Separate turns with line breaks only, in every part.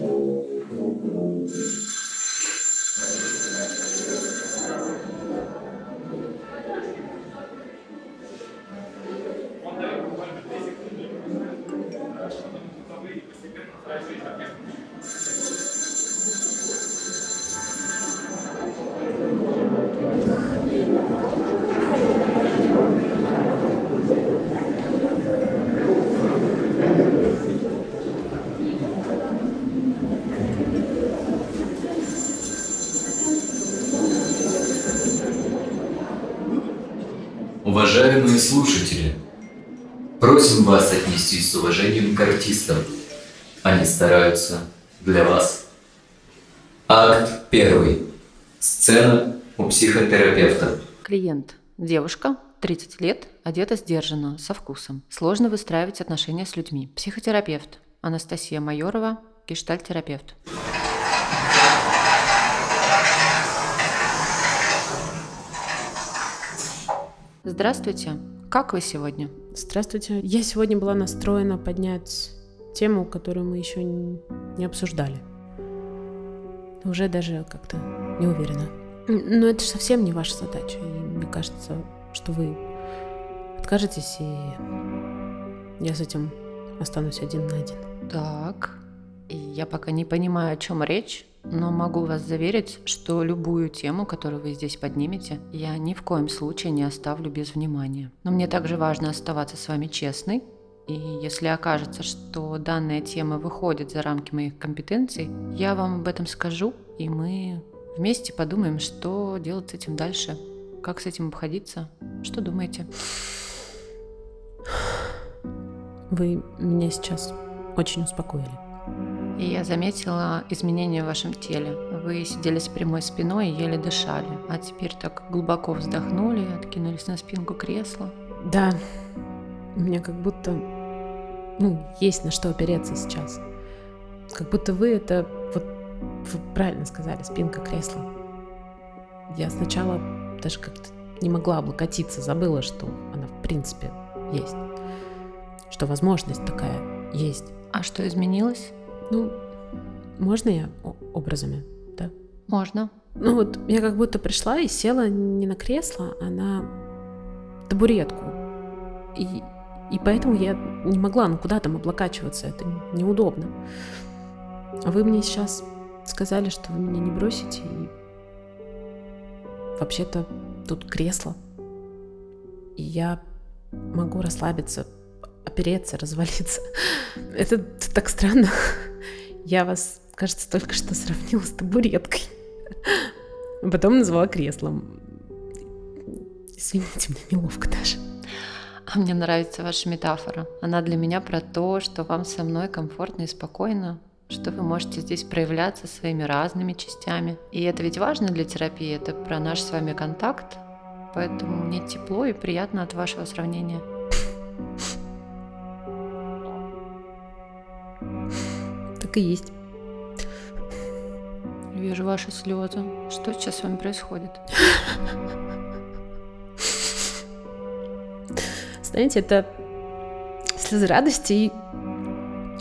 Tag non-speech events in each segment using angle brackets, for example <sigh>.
Он дает буквально 2 секунды, чтобы вы постепенно сразу Уважаемые слушатели, просим вас отнестись с уважением к артистам. Они стараются для вас. Акт первый. Сцена у психотерапевта.
Клиент. Девушка, 30 лет, одета сдержанно, со вкусом. Сложно выстраивать отношения с людьми. Психотерапевт. Анастасия Майорова, гештальтерапевт. Здравствуйте. Как вы сегодня?
Здравствуйте. Я сегодня была настроена поднять тему, которую мы еще не обсуждали. Уже даже как-то не уверена. Но это же совсем не ваша задача. И мне кажется, что вы откажетесь, и я с этим останусь один на один.
Так. И я пока не понимаю, о чем речь, но могу вас заверить, что любую тему, которую вы здесь поднимете, я ни в коем случае не оставлю без внимания. Но мне также важно оставаться с вами честной, и если окажется, что данная тема выходит за рамки моих компетенций, я вам об этом скажу, и мы вместе подумаем, что делать с этим дальше, как с этим обходиться. Что думаете?
Вы меня сейчас очень успокоили.
И я заметила изменения в вашем теле. Вы сидели с прямой спиной и еле дышали, а теперь так глубоко вздохнули, откинулись на спинку кресла.
Да, у меня как будто, ну, есть на что опереться сейчас. Как будто вы это, вот, вы правильно сказали, спинка кресла. Я сначала даже как-то не могла облокотиться, забыла, что она в принципе есть. Что возможность такая есть.
А что изменилось?
Ну, можно я образами, да?
Можно.
Ну вот, я как будто пришла и села не на кресло, а на табуретку. И, и поэтому я не могла, ну куда там облокачиваться, это неудобно. А вы мне сейчас сказали, что вы меня не бросите, и вообще-то тут кресло. И я могу расслабиться, опереться, развалиться. <laughs> Это так странно. Я вас, кажется, только что сравнила с табуреткой. Потом назвала креслом. Извините, мне неловко даже.
А мне нравится ваша метафора. Она для меня про то, что вам со мной комфортно и спокойно, что вы можете здесь проявляться своими разными частями. И это ведь важно для терапии, это про наш с вами контакт, поэтому мне тепло и приятно от вашего сравнения.
Так и есть.
Вижу ваши слезы. Что сейчас с вами происходит?
Знаете, это слезы радости и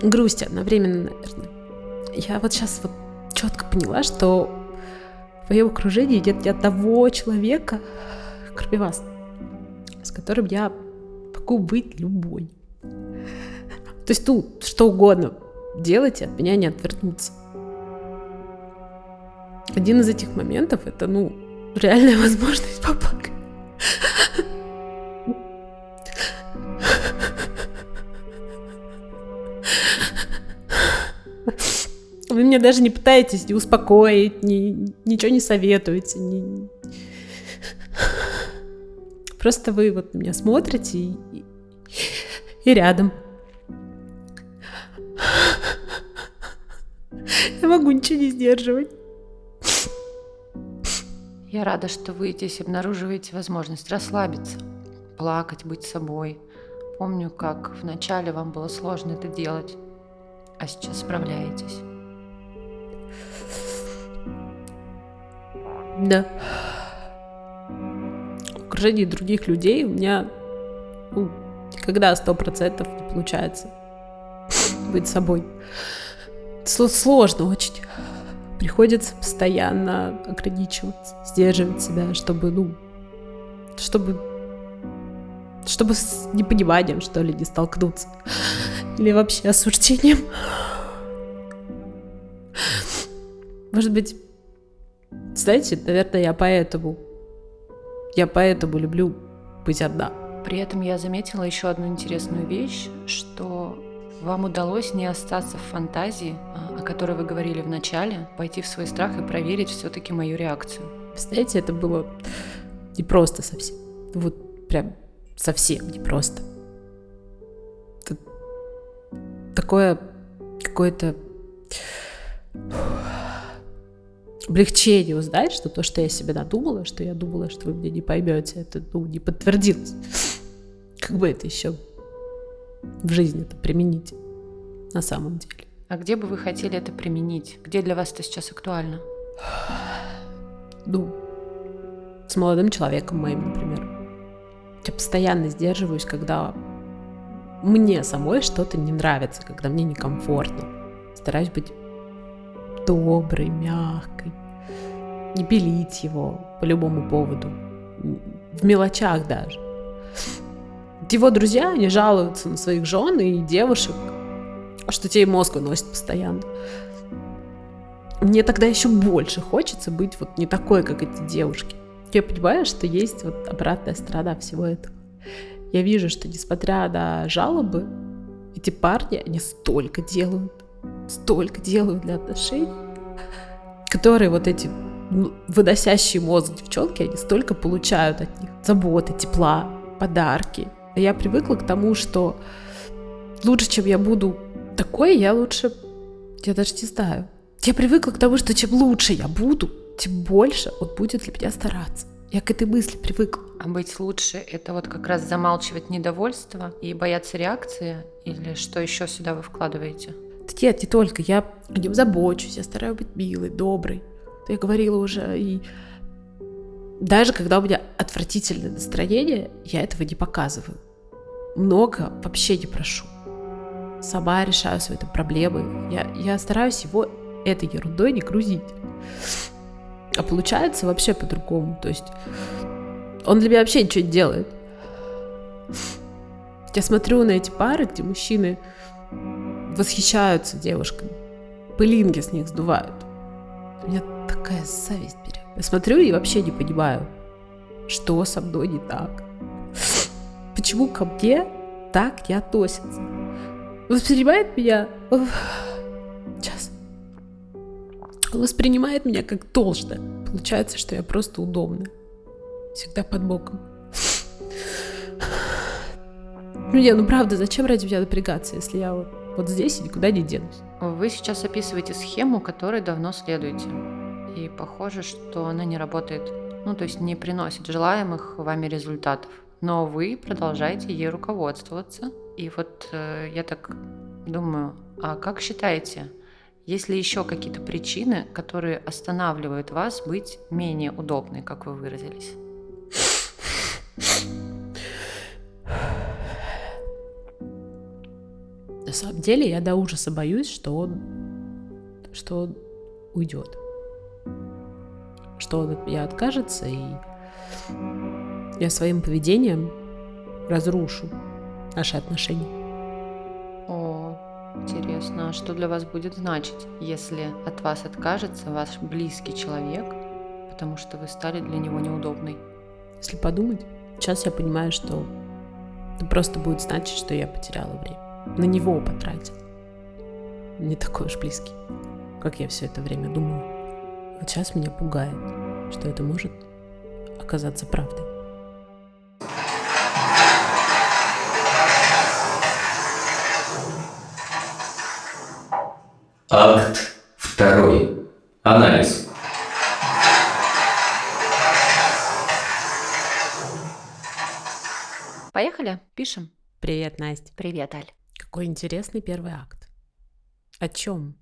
грусти одновременно, наверное. Я вот сейчас вот четко поняла, что в моем окружении нет ни одного человека, кроме вас, с которым я могу быть любой. То есть тут что угодно, делать и от меня не отвернуться. Один из этих моментов это, ну, реальная <laughs> возможность поплакать. Вы меня даже не пытаетесь ни успокоить, ни, ничего не советуете. Ни... Просто вы вот на меня смотрите и, и рядом. Я могу ничего не сдерживать.
Я рада, что вы здесь обнаруживаете возможность расслабиться, плакать, быть собой. Помню, как вначале вам было сложно это делать, а сейчас справляетесь.
Да. В окружении других людей у меня ну, никогда сто процентов не получается быть собой. Сложно очень. Приходится постоянно ограничиваться, сдерживать себя, чтобы, ну, чтобы чтобы с непониманием, что ли, не столкнуться. Или вообще осуждением. Может быть, знаете, наверное, я поэтому, я поэтому люблю быть одна.
При этом я заметила еще одну интересную вещь, что вам удалось не остаться в фантазии, а, о которой вы говорили в начале, пойти в свой страх и проверить все-таки мою реакцию.
Знаете, это было не просто совсем. Вот прям совсем не просто. Это такое какое-то облегчение узнать, что то, что я себе надумала, что я думала, что вы меня не поймете, это ну, не подтвердилось. Как бы это еще в жизни это применить на самом деле.
А где бы вы хотели это применить? Где для вас это сейчас актуально?
Ну, с молодым человеком моим, например. Я постоянно сдерживаюсь, когда мне самой что-то не нравится, когда мне некомфортно. Стараюсь быть доброй, мягкой, не белить его по любому поводу, в мелочах даже. Его друзья, они жалуются на своих жен и девушек, что те и мозг выносят постоянно. Мне тогда еще больше хочется быть вот не такой, как эти девушки. Я понимаю, что есть вот обратная сторона всего этого. Я вижу, что несмотря на жалобы, эти парни, они столько делают, столько делают для отношений, которые вот эти ну, выносящие мозг девчонки, они столько получают от них. Заботы, тепла, подарки. Я привыкла к тому, что лучше, чем я буду такой, я лучше... Я даже не знаю. Я привыкла к тому, что чем лучше я буду, тем больше он будет для меня стараться. Я к этой мысли привыкла.
А быть лучше – это вот как раз замалчивать недовольство и бояться реакции? Или что еще сюда вы вкладываете?
Нет, не только. Я о нем забочусь, я стараюсь быть милой, доброй. Я говорила уже, и даже когда у меня отвратительное настроение, я этого не показываю. Много вообще не прошу. Сама решаю свои там проблемы. Я, я стараюсь его этой ерундой не грузить. А получается вообще по-другому. То есть он для меня вообще ничего не делает. Я смотрю на эти пары, где мужчины восхищаются девушками, пылинки с них сдувают. У меня такая зависть берет. Я смотрю и вообще не понимаю, что со мной не так. Почему ко мне так не относятся? Воспринимает меня... Сейчас воспринимает меня как должное. Получается, что я просто удобная. Всегда под боком. Ну не, ну правда, зачем ради меня напрягаться, если я вот, вот здесь и никуда не денусь?
Вы сейчас описываете схему, которой давно следуете. И похоже, что она не работает. Ну, то есть не приносит желаемых вами результатов. Но вы продолжаете ей руководствоваться. И вот э, я так думаю, а как считаете, есть ли еще какие-то причины, которые останавливают вас быть менее удобной, как вы выразились?
На самом деле я до ужаса боюсь, что он, что он уйдет. Что он от меня откажется, и я своим поведением разрушу наши отношения.
Интересно, а что для вас будет значить, если от вас откажется ваш близкий человек, потому что вы стали для него неудобной?
Если подумать, сейчас я понимаю, что это просто будет значить, что я потеряла время. На него потратил. Не такой уж близкий, как я все это время думала. Вот сейчас меня пугает, что это может оказаться правдой.
Акт второй. Анализ.
Поехали, пишем.
Привет, Настя.
Привет, Аль.
Какой интересный первый акт. О чем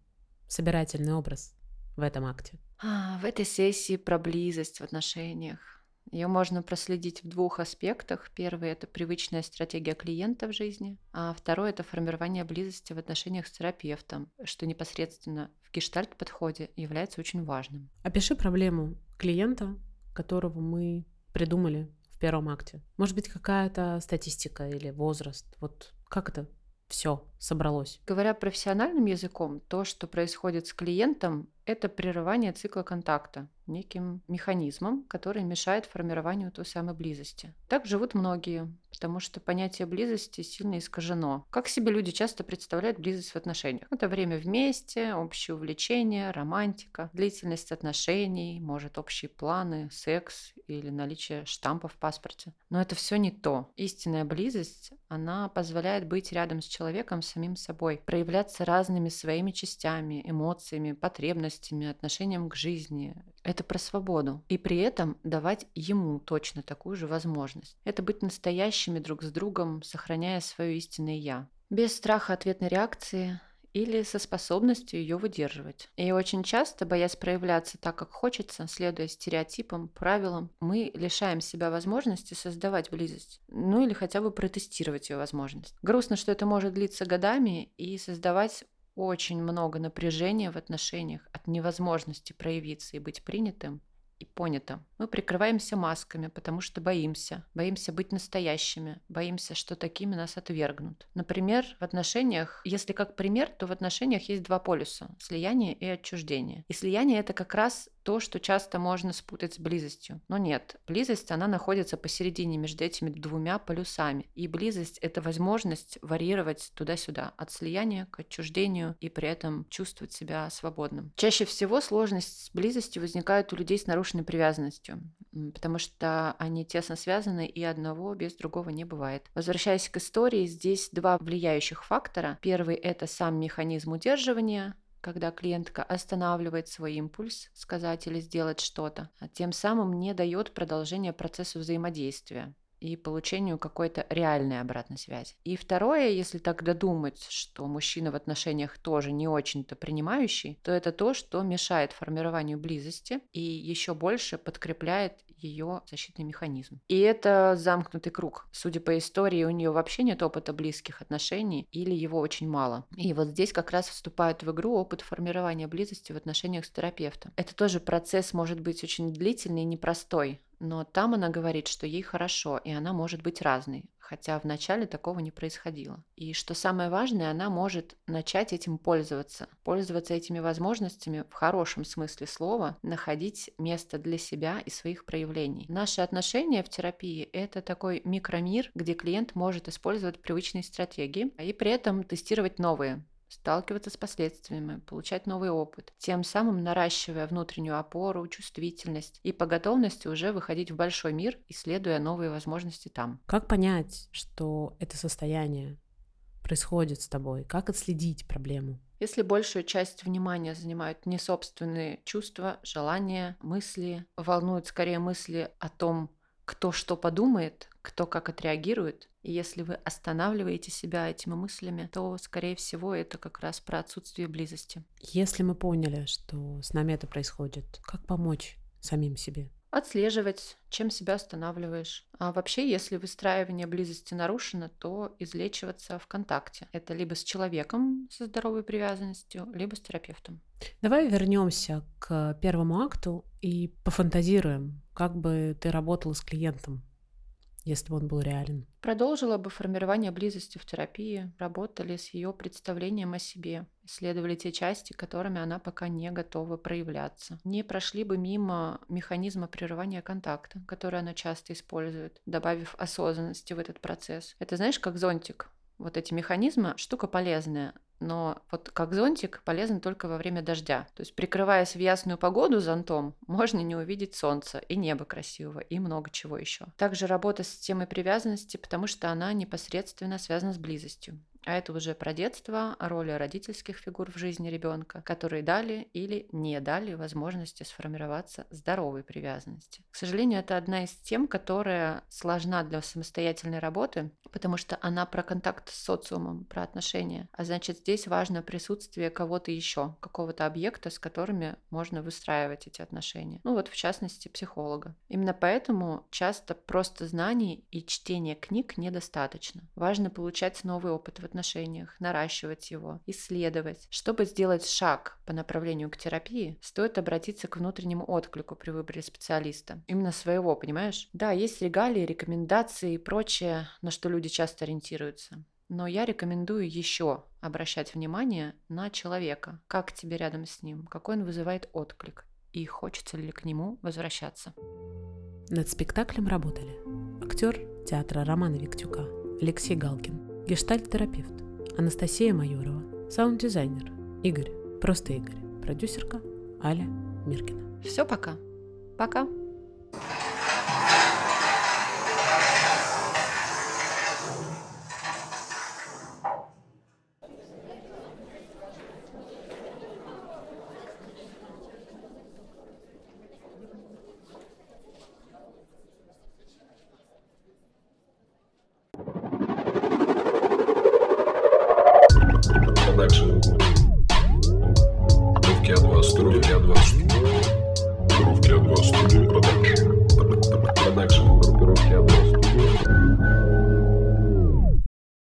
собирательный образ в этом акте?
А, в этой сессии про близость в отношениях. Ее можно проследить в двух аспектах. Первый – это привычная стратегия клиента в жизни, а второй – это формирование близости в отношениях с терапевтом, что непосредственно в гештальт-подходе является очень важным.
Опиши проблему клиента, которого мы придумали в первом акте. Может быть, какая-то статистика или возраст. Вот как это все собралось?
Говоря профессиональным языком, то, что происходит с клиентом, это прерывание цикла контакта неким механизмом, который мешает формированию той самой близости. Так живут многие, потому что понятие близости сильно искажено. Как себе люди часто представляют близость в отношениях? Это время вместе, общее увлечение, романтика, длительность отношений, может, общие планы, секс или наличие штампа в паспорте. Но это все не то. Истинная близость, она позволяет быть рядом с человеком самим собой, проявляться разными своими частями, эмоциями, потребностями, отношением к жизни. Это про свободу. И при этом давать ему точно такую же возможность. Это быть настоящими друг с другом, сохраняя свое истинное «я». Без страха ответной реакции, или со способностью ее выдерживать. И очень часто, боясь проявляться так, как хочется, следуя стереотипам, правилам, мы лишаем себя возможности создавать близость. Ну или хотя бы протестировать ее возможность. Грустно, что это может длиться годами и создавать очень много напряжения в отношениях от невозможности проявиться и быть принятым и понятым. Мы прикрываемся масками, потому что боимся. Боимся быть настоящими. Боимся, что такими нас отвергнут. Например, в отношениях, если как пример, то в отношениях есть два полюса – слияние и отчуждение. И слияние – это как раз то, что часто можно спутать с близостью. Но нет, близость, она находится посередине между этими двумя полюсами. И близость – это возможность варьировать туда-сюда, от слияния к отчуждению и при этом чувствовать себя свободным. Чаще всего сложность с близостью возникает у людей с нарушенной привязанностью, потому что они тесно связаны, и одного без другого не бывает. Возвращаясь к истории, здесь два влияющих фактора. Первый – это сам механизм удерживания, когда клиентка останавливает свой импульс сказать или сделать что-то, а тем самым не дает продолжения процессу взаимодействия и получению какой-то реальной обратной связи. И второе, если так додумать, что мужчина в отношениях тоже не очень-то принимающий, то это то, что мешает формированию близости и еще больше подкрепляет ее защитный механизм. И это замкнутый круг. Судя по истории, у нее вообще нет опыта близких отношений или его очень мало. И вот здесь как раз вступает в игру опыт формирования близости в отношениях с терапевтом. Это тоже процесс может быть очень длительный и непростой но там она говорит, что ей хорошо, и она может быть разной, хотя вначале такого не происходило. И что самое важное, она может начать этим пользоваться, пользоваться этими возможностями в хорошем смысле слова, находить место для себя и своих проявлений. Наши отношения в терапии – это такой микромир, где клиент может использовать привычные стратегии и при этом тестировать новые, сталкиваться с последствиями, получать новый опыт, тем самым наращивая внутреннюю опору, чувствительность и по готовности уже выходить в большой мир, исследуя новые возможности там.
Как понять, что это состояние происходит с тобой? Как отследить проблему?
Если большую часть внимания занимают не собственные чувства, желания, мысли, волнуют скорее мысли о том, кто что подумает, кто как отреагирует. И если вы останавливаете себя этими мыслями, то, скорее всего, это как раз про отсутствие близости.
Если мы поняли, что с нами это происходит, как помочь самим себе?
Отслеживать, чем себя останавливаешь. А вообще, если выстраивание близости нарушено, то излечиваться в контакте. Это либо с человеком со здоровой привязанностью, либо с терапевтом.
Давай вернемся к первому акту и пофантазируем, как бы ты работала с клиентом если бы он был реален.
Продолжила бы формирование близости в терапии, работали с ее представлением о себе, исследовали те части, которыми она пока не готова проявляться. Не прошли бы мимо механизма прерывания контакта, который она часто использует, добавив осознанности в этот процесс. Это знаешь, как зонтик вот эти механизмы штука полезная, но вот как зонтик полезен только во время дождя. То есть прикрываясь в ясную погоду зонтом, <laughs> можно не увидеть солнце и небо красивого и много чего еще. Также работа с темой привязанности, потому что она непосредственно связана с близостью. А это уже про детство, роли родительских фигур в жизни ребенка, которые дали или не дали возможности сформироваться здоровой привязанности. К сожалению, это одна из тем, которая сложна для самостоятельной работы, потому что она про контакт с социумом, про отношения. А значит, здесь важно присутствие кого-то еще, какого-то объекта, с которыми можно выстраивать эти отношения. Ну вот, в частности, психолога. Именно поэтому часто просто знаний и чтения книг недостаточно. Важно получать новый опыт в наращивать его, исследовать. Чтобы сделать шаг по направлению к терапии, стоит обратиться к внутреннему отклику при выборе специалиста. Именно своего, понимаешь? Да, есть регалии, рекомендации и прочее, на что люди часто ориентируются. Но я рекомендую еще обращать внимание на человека. Как тебе рядом с ним, какой он вызывает отклик и хочется ли к нему возвращаться.
Над спектаклем работали актер театра Романа Виктюка Алексей Галкин, гештальт-терапевт Анастасия Майорова, саунд-дизайнер Игорь, просто Игорь, продюсерка Аля Миркина.
Все, пока. Пока.